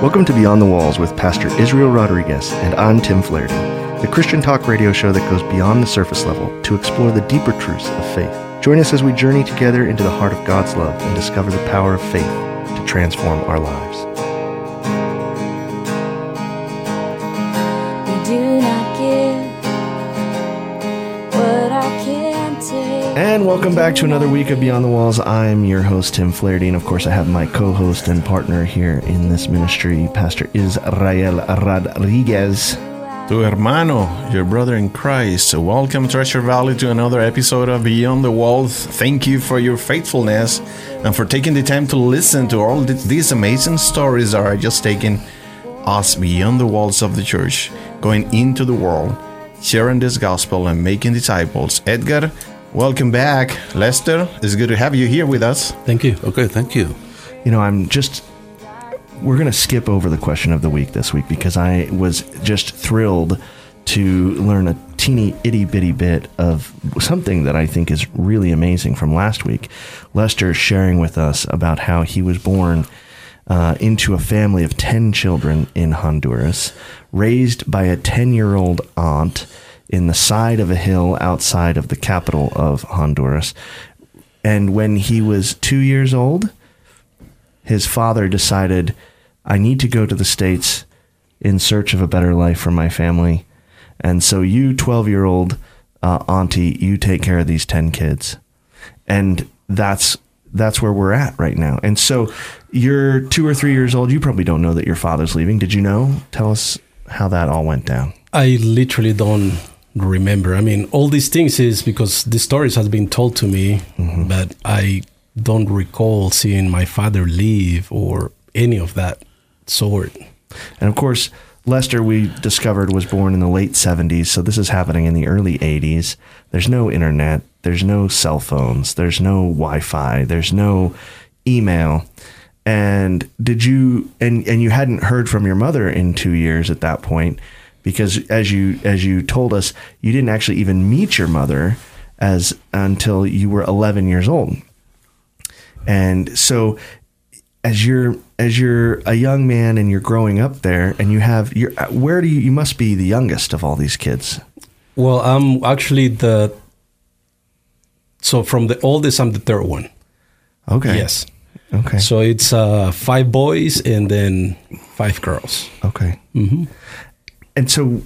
Welcome to Beyond the Walls with Pastor Israel Rodriguez, and I'm Tim Flaherty, the Christian talk radio show that goes beyond the surface level to explore the deeper truths of faith. Join us as we journey together into the heart of God's love and discover the power of faith to transform our lives. And welcome back to another week of Beyond the Walls. I'm your host, Tim Flaherty, and of course, I have my co host and partner here in this ministry, Pastor Israel Rodriguez. Tu hermano, your brother in Christ. Welcome, Treasure Valley, to another episode of Beyond the Walls. Thank you for your faithfulness and for taking the time to listen to all these amazing stories that are just taking us beyond the walls of the church, going into the world, sharing this gospel and making disciples. Edgar, welcome back. Lester, it's good to have you here with us. Thank you. Okay, thank you. You know, I'm just. We're going to skip over the question of the week this week because I was just thrilled to learn a teeny itty bitty bit of something that I think is really amazing from last week. Lester sharing with us about how he was born uh, into a family of 10 children in Honduras, raised by a 10 year old aunt in the side of a hill outside of the capital of Honduras. And when he was two years old, his father decided, I need to go to the States in search of a better life for my family. And so, you 12 year old uh, auntie, you take care of these 10 kids. And that's that's where we're at right now. And so, you're two or three years old. You probably don't know that your father's leaving. Did you know? Tell us how that all went down. I literally don't remember. I mean, all these things is because the stories has been told to me, mm-hmm. but I don't recall seeing my father leave or any of that sort. And of course, Lester, we discovered, was born in the late 70s. So this is happening in the early 80s. There's no internet. There's no cell phones. There's no Wi Fi. There's no email. And did you, and, and you hadn't heard from your mother in two years at that point because as you, as you told us, you didn't actually even meet your mother as until you were 11 years old. And so as you're as you're a young man and you're growing up there and you have you're where do you you must be the youngest of all these kids Well, I'm actually the so from the oldest, I'm the third one. okay Yes. okay So it's uh, five boys and then five girls. okay and so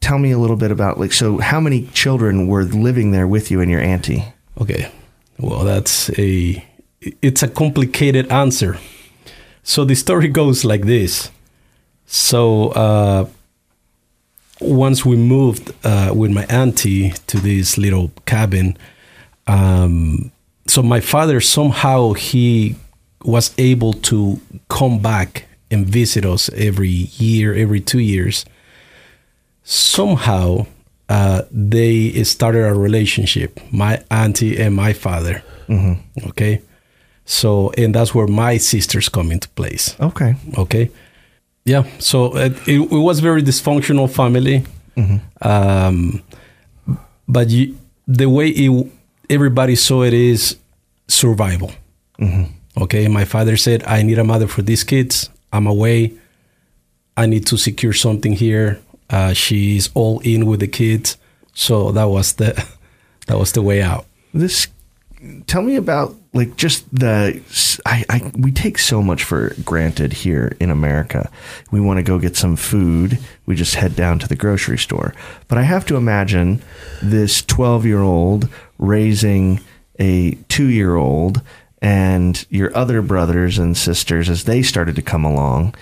tell me a little bit about like so how many children were living there with you and your auntie Okay. Well, that's a it's a complicated answer. So the story goes like this. So uh, once we moved uh, with my auntie to this little cabin, um, so my father somehow he was able to come back and visit us every year, every two years. Somehow uh, they started a relationship, my auntie and my father. Okay, so and that's where my sisters come into place. okay Okay, yeah. So it, it, it was very dysfunctional family, um, but you, the way it, everybody saw it is survival. Okay, my father said, "I need a mother for these kids. I'm away. I need to secure something here." Uh, she's all in with the kids, so that was the that was the way out. this tell me about like just the I, I we take so much for granted here in America. We want to go get some food, we just head down to the grocery store. But I have to imagine this 12-year-old raising a 2-year-old and your other brothers and sisters as they started to come along.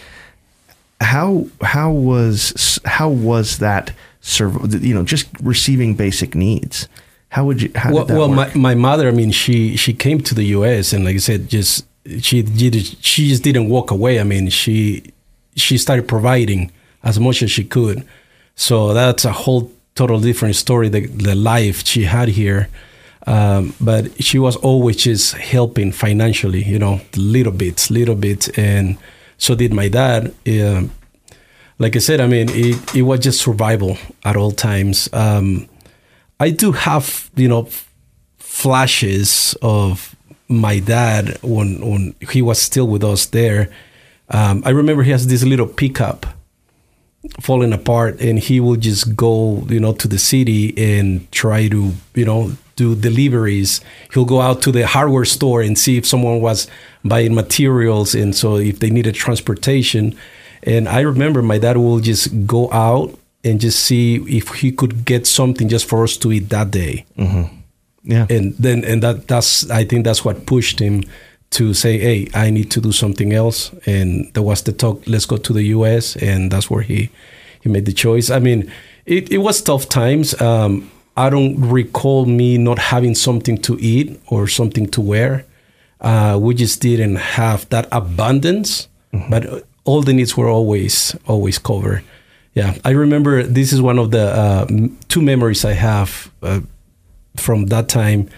How how was how was that serv- you know just receiving basic needs? How would you how well, did that well my, my mother, I mean, she she came to the U.S. and like I said, just she did she just didn't walk away. I mean, she she started providing as much as she could. So that's a whole total different story. The the life she had here, um, but she was always just helping financially. You know, little bits, little bits, and so did my dad. Um, like I said, I mean, it, it was just survival at all times. Um, I do have, you know, flashes of my dad when when he was still with us there. Um, I remember he has this little pickup falling apart, and he will just go, you know, to the city and try to, you know, do deliveries. He'll go out to the hardware store and see if someone was buying materials, and so if they needed transportation. And I remember my dad will just go out and just see if he could get something just for us to eat that day. Yeah. And then, and that that's I think that's what pushed him to say, "Hey, I need to do something else." And there was the talk, "Let's go to the U.S." And that's where he he made the choice. I mean, it, it was tough times. Um, I don't recall me not having something to eat or something to wear. Uh, we just didn't have that abundance, but all the needs were always always covered. Yeah, I remember this is one of the uh, two memories I have uh, from that time.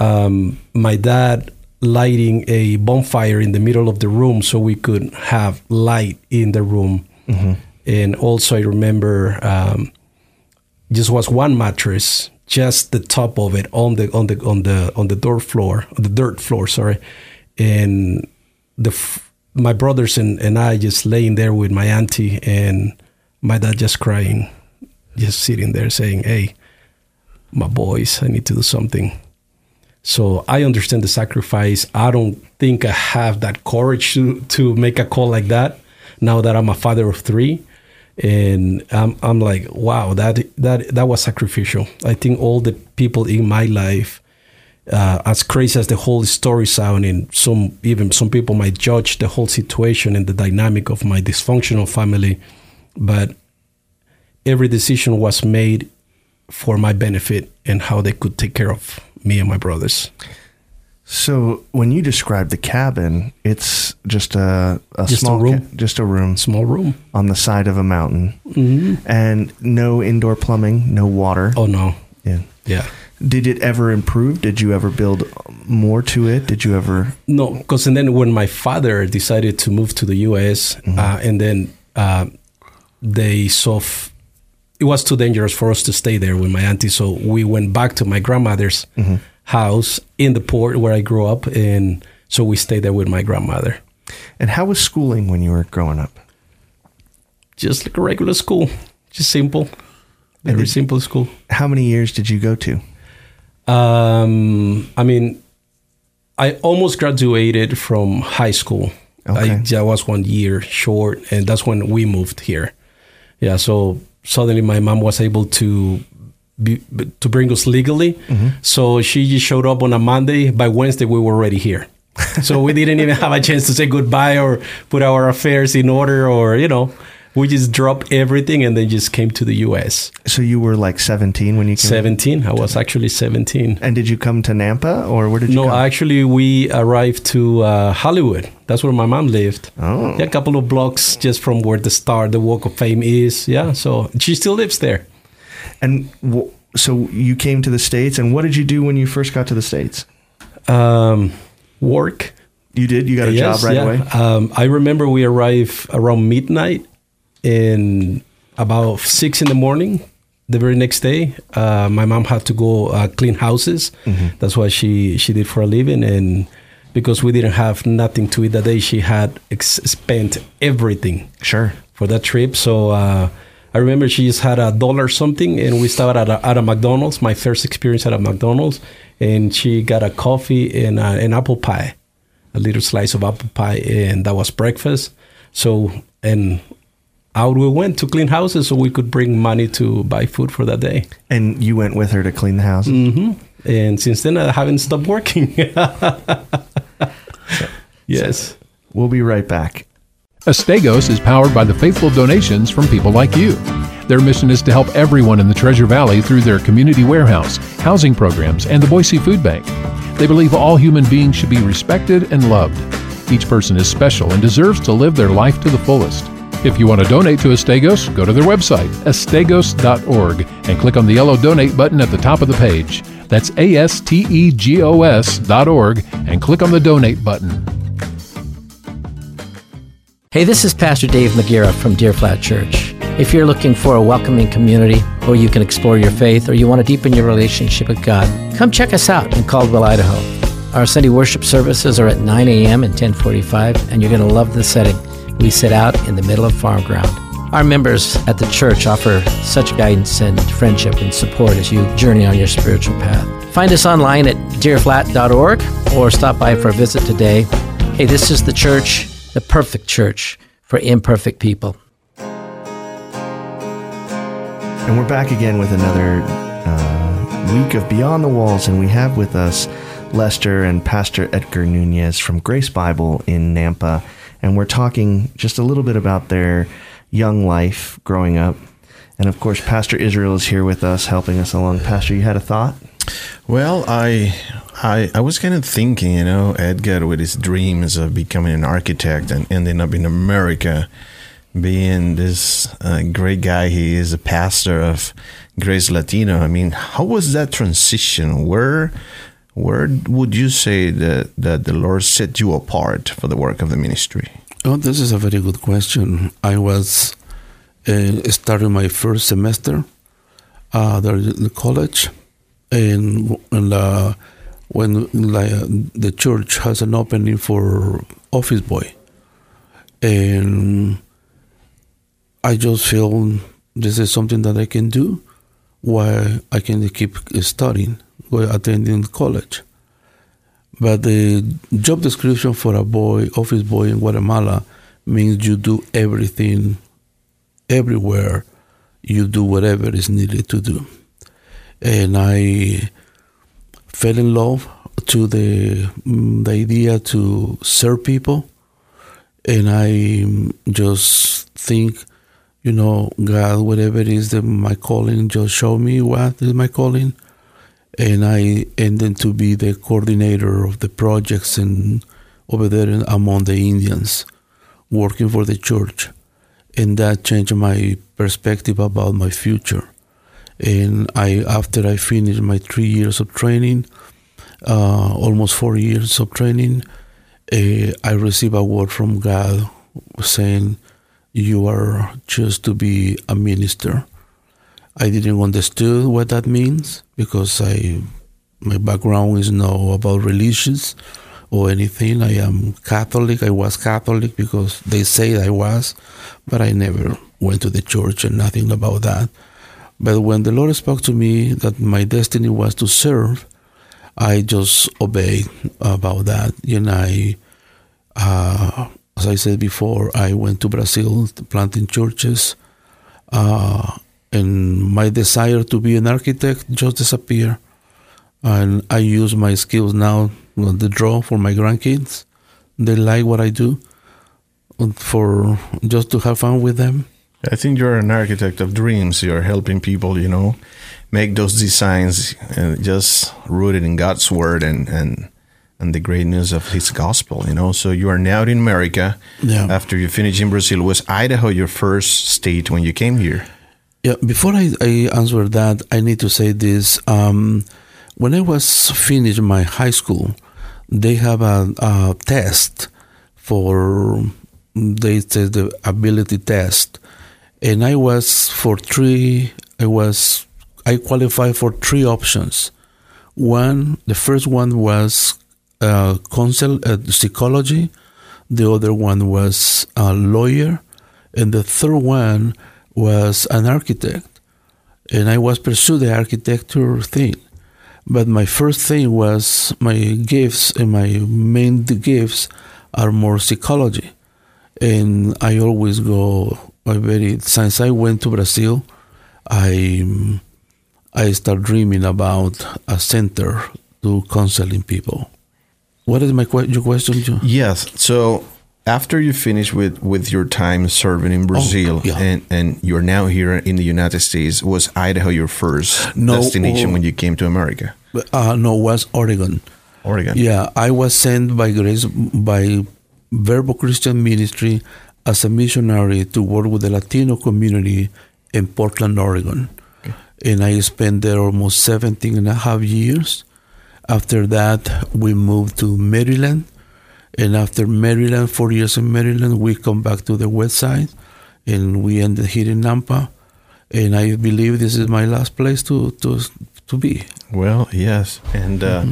Um, my dad lighting a bonfire in the middle of the room so we could have light in the room. And also, I remember um, just was one mattress, just the top of it on the on the on the on the dirt floor, the dirt floor, sorry, and the my brothers and, and I just laying there with my auntie and my dad just crying, just sitting there saying, "Hey, my boys, I need to do something." So I understand the sacrifice. I don't think I have that courage to to make a call like that. Now that I'm a father of three, and I'm I'm like, wow, that that that was sacrificial. I think all the people in my life, uh, as crazy as the whole story sound, and some even some people might judge the whole situation and the dynamic of my dysfunctional family, but every decision was made for my benefit and how they could take care of me and my brothers. So when you describe the cabin, it's just a, a Just a small room. ca- just a room Small room. on the side of a mountain, and no indoor plumbing, no water. Oh no. Yeah. Yeah. Did it ever improve? Did you ever build more to it? Did you ever? No, because and then when my father decided to move to the U.S. Uh, and then uh, they saw f- it was too dangerous for us to stay there with my auntie, so we went back to my grandmother's house in the port where I grew up, and so we stayed there with my grandmother, And how was schooling when you were growing up? just like a regular school, just simple, very did- simple school. How many years did you go to? Um, I mean, I almost graduated from high school. Okay. I, that was one year short, and that's when we moved here. Yeah, so suddenly my mom was able to be, to bring us legally. So she just showed up on a Monday. By Wednesday, we were already here. so we didn't even have a chance to say goodbye or put our affairs in order, or you know, we just dropped everything and then just came to the U.S. So you were like 17 when you came. 17. I was actually 17. And did you come to Nampa or where did you No, come? actually, we arrived to uh, Hollywood. That's where my mom lived. Oh. Yeah, a couple of blocks just from where the star, the Walk of Fame is. Yeah, so she still lives there. And w- so you came to the States, and what did you do when you first got to the States? Um, work. You did? You got a Yes, job right yeah. away? Um, I remember we arrived around midnight, and about six in the morning. The very next day, uh, my mom had to go uh, clean houses. Mm-hmm. That's what she she did for a living, and because we didn't have nothing to eat that day, she had ex- spent everything Sure. for that trip. So uh, I remember she just had a dollar something, and we started at a, at a McDonald's. My first experience at a McDonald's, and she got a coffee and uh, an apple pie, a little slice of apple pie, and that was breakfast. So and out we went to clean houses so we could bring money to buy food for that day. And you went with her to clean the house? hmm And since then, I haven't stopped working. yes. We'll be right back. Astegos is powered by the faithful donations from people like you. Their mission is to help everyone in the Treasure Valley through their community warehouse, housing programs, and the Boise Food Bank. They believe all human beings should be respected and loved. Each person is special and deserves to live their life to the fullest. If you want to donate to Astegos, go to their website, astegos.org, and click on the yellow donate button at the top of the page. That's A S T E G O S dot org, and click on the donate button. Hey, this is Pastor Dave McGarrett from Deer Flat Church. If you're looking for a welcoming community where you can explore your faith or you want to deepen your relationship with God, come check us out in Caldwell, Idaho. Our Sunday worship services are at 9 a.m. and 1045, and you're going to love the setting. We sit out in the middle of farm ground. Our members at the church offer such guidance and friendship and support as you journey on your spiritual path. Find us online at deerflat.org or stop by for a visit today. Hey, this is the church, the perfect church for imperfect people. And we're back again with another uh, week of Beyond the Walls, and we have with us Lester and Pastor Edgar Nunez from Grace Bible in Nampa, and we're talking just a little bit about their young life growing up. And of course, Pastor Israel is here with us, helping us along. Pastor, you had a thought? Well, I, I, I was kind of thinking, you know, Edgar with his dreams of becoming an architect and ending up in America, being this uh, great guy he is, a pastor of Grace Latino. I mean, how was that transition? Where, where would you say that that the Lord set you apart for the work of the ministry? Oh, this is a very good question. I was uh, starting my first semester uh, there in the college, and, when the church has an opening for office boy, and I just feel this is something that I can do while I can keep studying, while attending college. But the job description for a boy, office boy in Guatemala, means you do everything, everywhere. You do whatever is needed to do. And I fell in love to the mm, the idea to serve people, and I just think, you know, God, whatever it is that my calling, just show me what is my calling. And I ended to be the coordinator of the projects and over there among the Indians, working for the church, and that changed my perspective about my future. And I, after I finished my three years of training, uh, almost four years of training, uh, I received a word from God saying, "You are just to be a minister." I didn't understood what that means because I my background is no about religions or anything. I am Catholic. I was Catholic because they say I was, but I never went to the church and nothing about that. But when the Lord spoke to me that my destiny was to serve, I just obeyed about that. And I, uh, as I said before, I went to Brazil planting churches. Uh, and my desire to be an architect just disappeared. And I use my skills now to draw for my grandkids. They like what I do, for just to have fun with them. I think you're an architect of dreams. You're helping people, you know, make those designs uh, just rooted in God's word and and and the great news of His gospel. You know, so you are now in America. Yeah. After you finish in Brazil, was Idaho your first state when you came here? Yeah, before I, I answer that, I need to say this. Um, when I was finished my high school, they have a, a test for they say the ability test, and I was for three. I was I qualified for three options. One, the first one was uh, counsel uh, psychology. The other one was a lawyer, and the third one was an architect, and I was pursue the architecture thing. But my first thing was my gifts, and my main gifts are more psychology, and I always go. I very since I went to Brazil, I I start dreaming about a center to counseling people. What is my que- your question, Joe? Yes. So after you finish with with your time serving in Brazil yeah. and and you're now here in the United States, was Idaho your first No, destination oh. when you came to America? Uh, no, was Oregon. Oregon. Yeah, I was sent by Grace by Verbo Christian Ministry as a missionary to work with the Latino community in Portland, Oregon. And I spent there almost 17 and a half years. After that, we moved to Maryland. And after Maryland, four years in Maryland, we come back to the west side and we ended here in Nampa. And I believe this is my last place to, to, to be. Well, yes, and uh,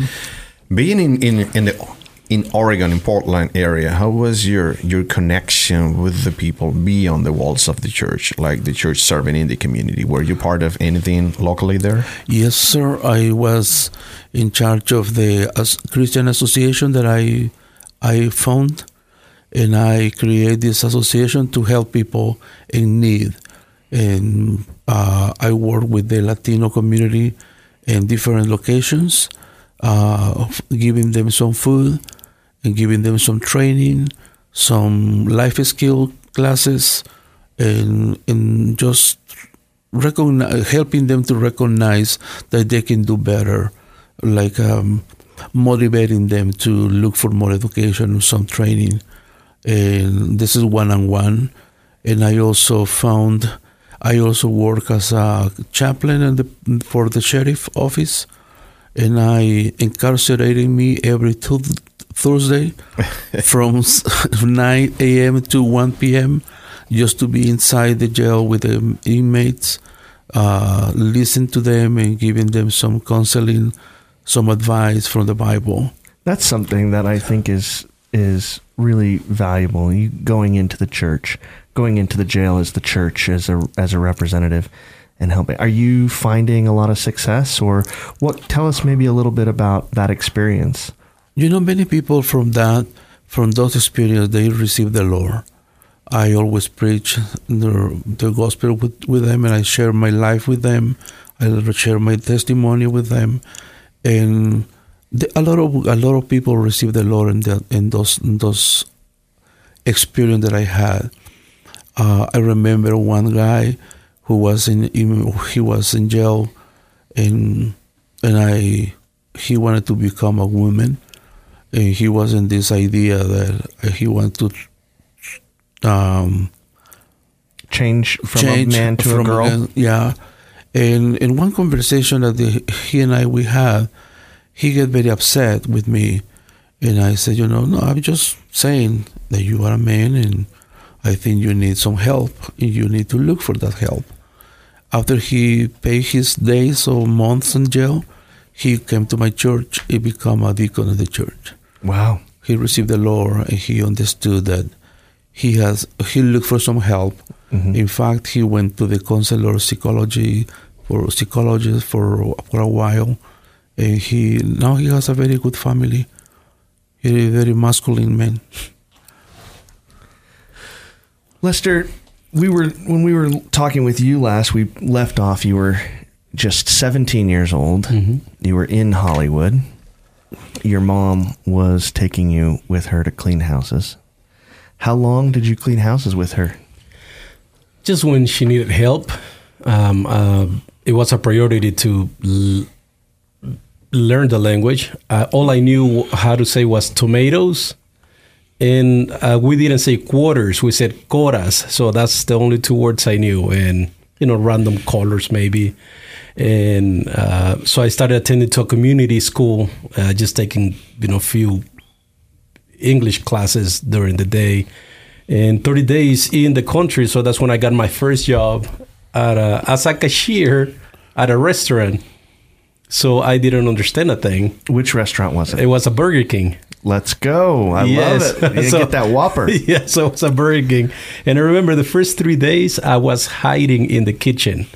being in, in in the in Oregon, in Portland area, how was your your connection with the people beyond the walls of the church, like the church serving in the community? Were you part of anything locally there? Yes, sir. I was in charge of the Christian association that I I found, and I created this association to help people in need. And uh, I work with the Latino community in different locations, uh, giving them some food and giving them some training, some life skill classes, and and just recognize, helping them to recognize that they can do better, like um, motivating them to look for more education, some training. And this is one on one. And I also found, I also work as a chaplain in the, for the sheriff office. And I incarcerated me every two, Thursday from 9 a.m. to 1 p.m. just to be inside the jail with the inmates, uh, listen to them and giving them some counseling, some advice from the Bible. That's something that I think is is really valuable. You going into the church, going into the jail as the church as a as a representative and helping. Are you finding a lot of success or what tell us maybe a little bit about that experience? You know, many people from that, from those experiences, they receive the Lord. I always preach the, the gospel with, with them, and I share my life with them. I share my testimony with them, and the, a lot of a lot of people receive the Lord in, that in those in those experience that I had. Uh, I remember one guy who was in, in he was in jail, and and I he wanted to become a woman, and he was in this idea that he wanted to um, Change from change a man to from a girl. man- yeah, and in one conversation that the, he and I we had, he get very upset with me, and I said, you know, no, I'm just saying that you are a man, and I think you need some help, and you need to look for that help. After he paid his days or months in jail, he came to my church. He became a deacon of the church Wow. he received the Lord and he understood that he has he looked for some help. Mm-hmm. In fact, he went to the counselor psychology for psychologist for for a while, and he now he has a very good family. He is a very masculine man. Lester, we were when we were talking with you last, we left off. You were just 17 years old. Mm-hmm. You were in Hollywood. Your mom was taking you with her to clean houses. How long did you clean houses with her? just when she needed help, um, uh, it was a priority to l- learn the language. Uh, all I knew how to say was tomatoes, and uh, we didn't say quarters. We said coras. So that's the only two words I knew, and you know, random callers maybe. And uh, so I started attending to a community school, uh, just taking you know few English classes during the day. And 30 days in the country, so that's when I got my first job at a, as a cashier at a restaurant. So I didn't understand a thing. Which restaurant was it? It was a Burger King. Let's go. I Yes. love it. You So- get that Whopper. yeah, so it was a Burger King. And I remember the first three days I was hiding in the kitchen.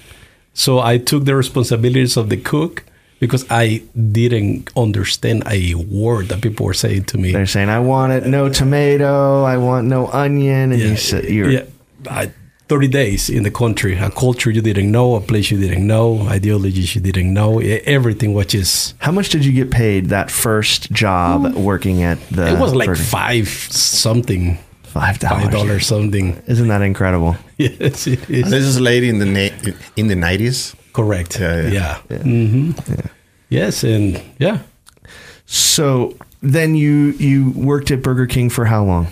So I took the responsibilities of the cook because I didn't understand a word that people were saying to me. They're saying, I want it no tomato, I want no onion. And you said, you're, yeah, I, 30 days in the country, a culture you didn't know, a place you didn't know, ideologies you didn't know, everything which is How much did you get paid that first job working at the. it was like Burger- five something, Five five dollars. dollars something. Isn't that incredible? Yes, it is. This is a lady in the na- in the nineties. Correct. Yeah, Yeah. yeah. hmm Yes, and yeah, So then you you worked at Burger King for how long?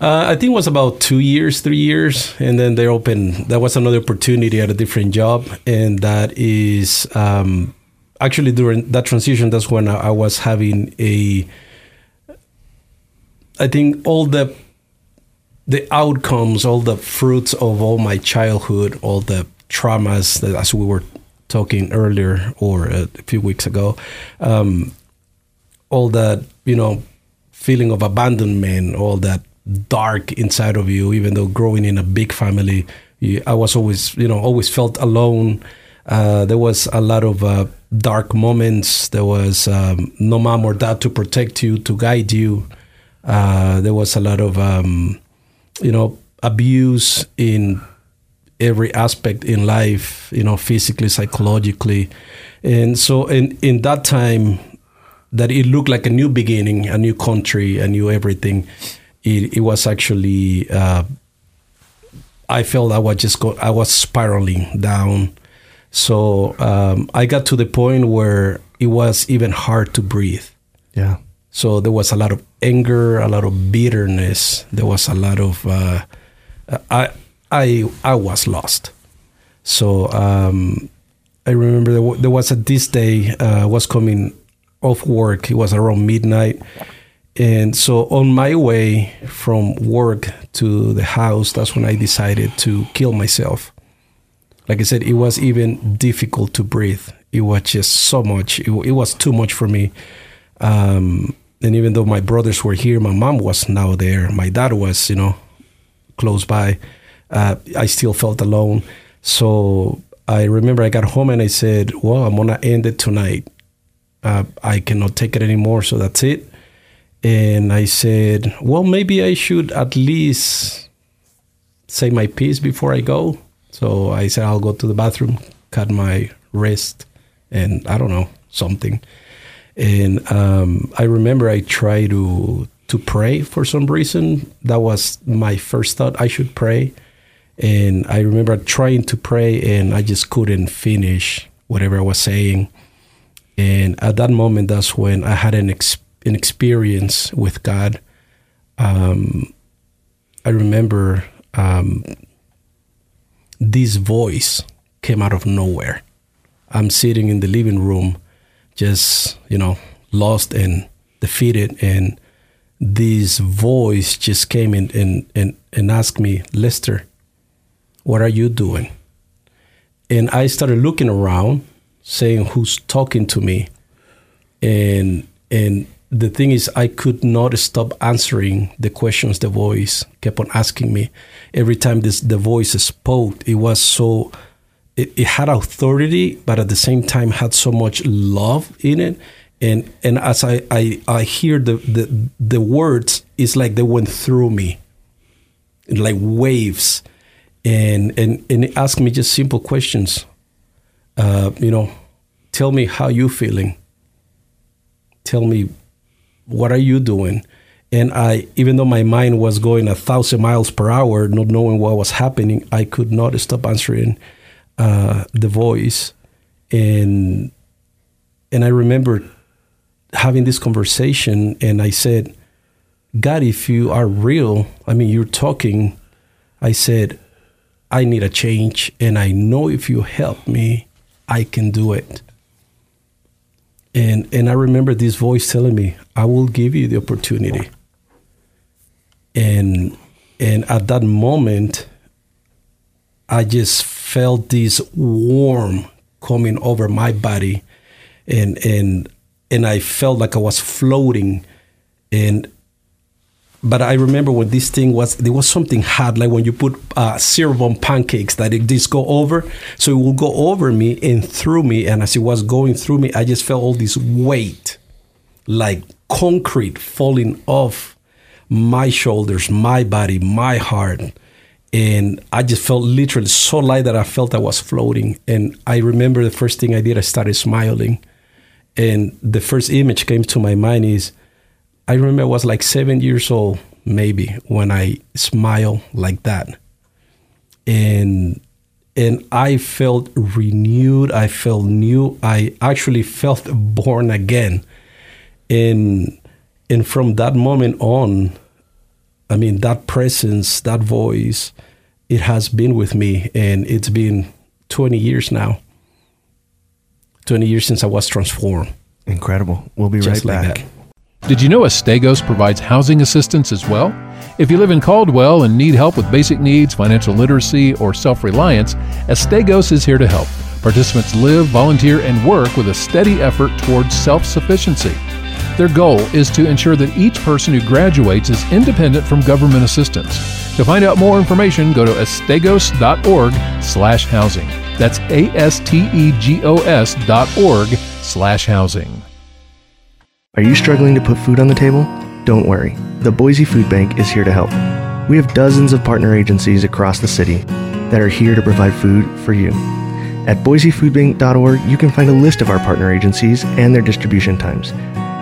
Uh, I think it was about two years, three years, and then they opened. That was another opportunity at a different job, and that is um, actually during that transition. That's when I, was having a. I think all the the outcomes, all the fruits of all my childhood, all the traumas that, as we were talking earlier or a few weeks ago, um, all that you know feeling of abandonment, all that dark inside of you. Even though growing in a big family, I was always, you know, always felt alone. Uh, there was a lot of uh, dark moments. There was um, no mom or dad to protect you, to guide you. Uh, there was a lot of, um, you know, abuse in every aspect in life, you know, physically, psychologically. And so in, in that time that it looked like a new beginning, a new country, a new everything, it, it was actually, uh, I felt I was just go, I was spiraling down. So um, I got to the point where it was even hard to breathe. Yeah. So there was a lot of anger, a lot of bitterness. There was a lot of uh, I I I was lost. So um, I remember there, w- there was a this day uh, was coming off work. It was around midnight, and so on my way from work to the house, that's when I decided to kill myself. Like I said, it was even difficult to breathe. It was just so much. It, it was too much for me. Um, and even though my brothers were here, my mom was now there. My dad was, you know, close by. Uh, I still felt alone. So I remember I got home and I said, "Well, I'm gonna end it tonight. Uh, I cannot take it anymore. So that's it." And I said, "Well, maybe I should at least say my piece before I go." So I said, "I'll go to the bathroom, cut my wrist, and I don't know something." And um, I remember I tried to to pray for some reason. That was my first thought. I should pray. And I remember trying to pray and I just couldn't finish whatever I was saying. And at that moment, that's when I had an, ex- an experience with God. Um, I remember um, this voice came out of nowhere. I'm sitting in the living room, just, you know, lost and defeated. And this voice just came in and, and, and asked me, Lester, what are you doing? And I started looking around, saying, Who's talking to me? And and the thing is I could not stop answering the questions the voice kept on asking me. Every time this the voice spoke, it was so it, it had authority, but at the same time had so much love in it and and as I I, I hear the, the the words, it's like they went through me, like waves, and and and it asked me just simple questions. Uh, you know, tell me how you feeling. Tell me, what are you doing? And I, even though my mind was going a thousand miles per hour, not knowing what was happening, I could not stop answering uh, the voice, and and I remember having this conversation and I said, God, if you are real, I mean, you're talking, I said, I need a change. And I know if you help me, I can do it. And, and I remember this voice telling me, I will give you the opportunity. And, and at that moment, I just felt this warm coming over my body. And, and and I felt like I was floating. And but I remember when this thing was there was something hard, like when you put uh, syrup on pancakes that it just go over. So it will go over me and through me, and as it was going through me, I just felt all this weight, like concrete falling off my shoulders, my body, my heart. And I just felt literally so light that I felt I was floating. And I remember the first thing I did, I started smiling and the first image came to my mind is I remember I was like seven years old, maybe, when I smile like that. And and I felt renewed, I felt new, I actually felt born again. And and from that moment on, I mean that presence, that voice, it has been with me and it's been 20 years now. 20 years since I was transformed. Incredible. We'll be Just right back. Did you know Astegos provides housing assistance as well? If you live in Caldwell and need help with basic needs, financial literacy, or self reliance, Astegos is here to help. Participants live, volunteer, and work with a steady effort towards self sufficiency. Their goal is to ensure that each person who graduates is independent from government assistance. To find out more information, go to astegos.org slash housing. That's A-S-T-E-G-O-S dot org slash housing. Are you struggling to put food on the table? Don't worry. The Boise Food Bank is here to help. We have dozens of partner agencies across the city that are here to provide food for you. At boisefoodbank.org, you can find a list of our partner agencies and their distribution times.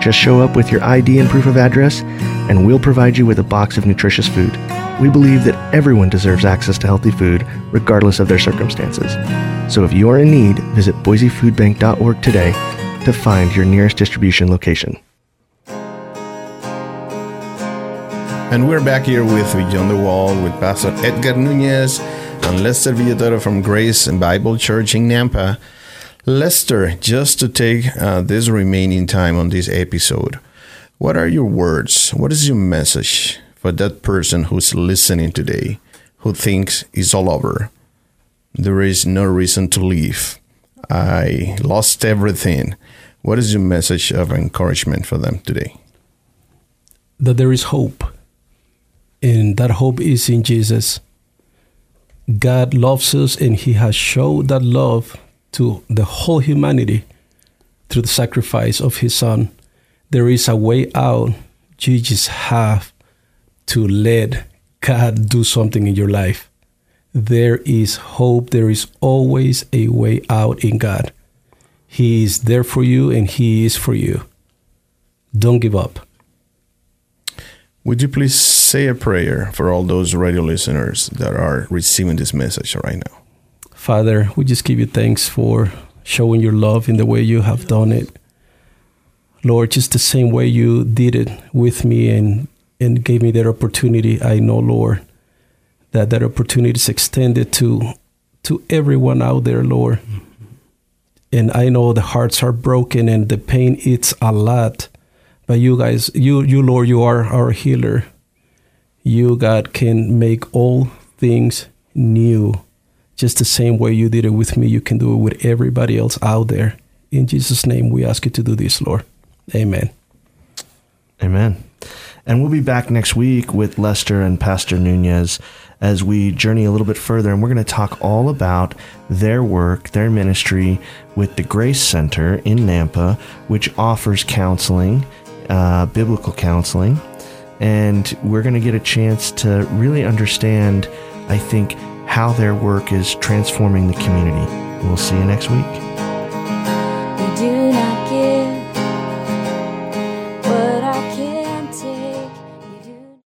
Just show up with your ID and proof of address, and we'll provide you with a box of nutritious food. We believe that everyone deserves access to healthy food, regardless of their circumstances. So if you are in need, visit boisefoodbank.org today to find your nearest distribution location. And we're back here with Beyond the Wall with Pastor Edgar Nunez and Lester Villatoro from Grace Bible Church in Nampa. Lester, just to take uh, this remaining time on this episode, what are your words? What is your message for that person who's listening today who thinks it's all over? There is no reason to leave. I lost everything. What is your message of encouragement for them today? that there is hope, and that hope is in Jesus. God loves us, and He has showed that love to the whole humanity through the sacrifice of His Son. There is a way out. You just have to let God do something in your life. There is hope. There is always a way out in God. He is there for you, and He is for you. Don't give up. Would you please say a prayer for all those radio listeners that are receiving this message right now? Father, we just give you thanks for showing your love in the way you have done it. Lord, just the same way you did it with me and, and gave me that opportunity, I know, Lord, that that opportunity is extended to to everyone out there, Lord. And I know the hearts are broken and the pain it's a lot. But you guys, you you Lord, you are our healer. You God can make all things new. Just the same way you did it with me, you can do it with everybody else out there. In Jesus' name, we ask you to do this, Lord. Amen. Amen. And we'll be back next week with Lester and Pastor Nunez as we journey a little bit further. And we're going to talk all about their work, their ministry with the Grace Center in Nampa, which offers counseling, uh, biblical counseling. And we're going to get a chance to really understand, I think, how their work is transforming the community. We'll see you next week.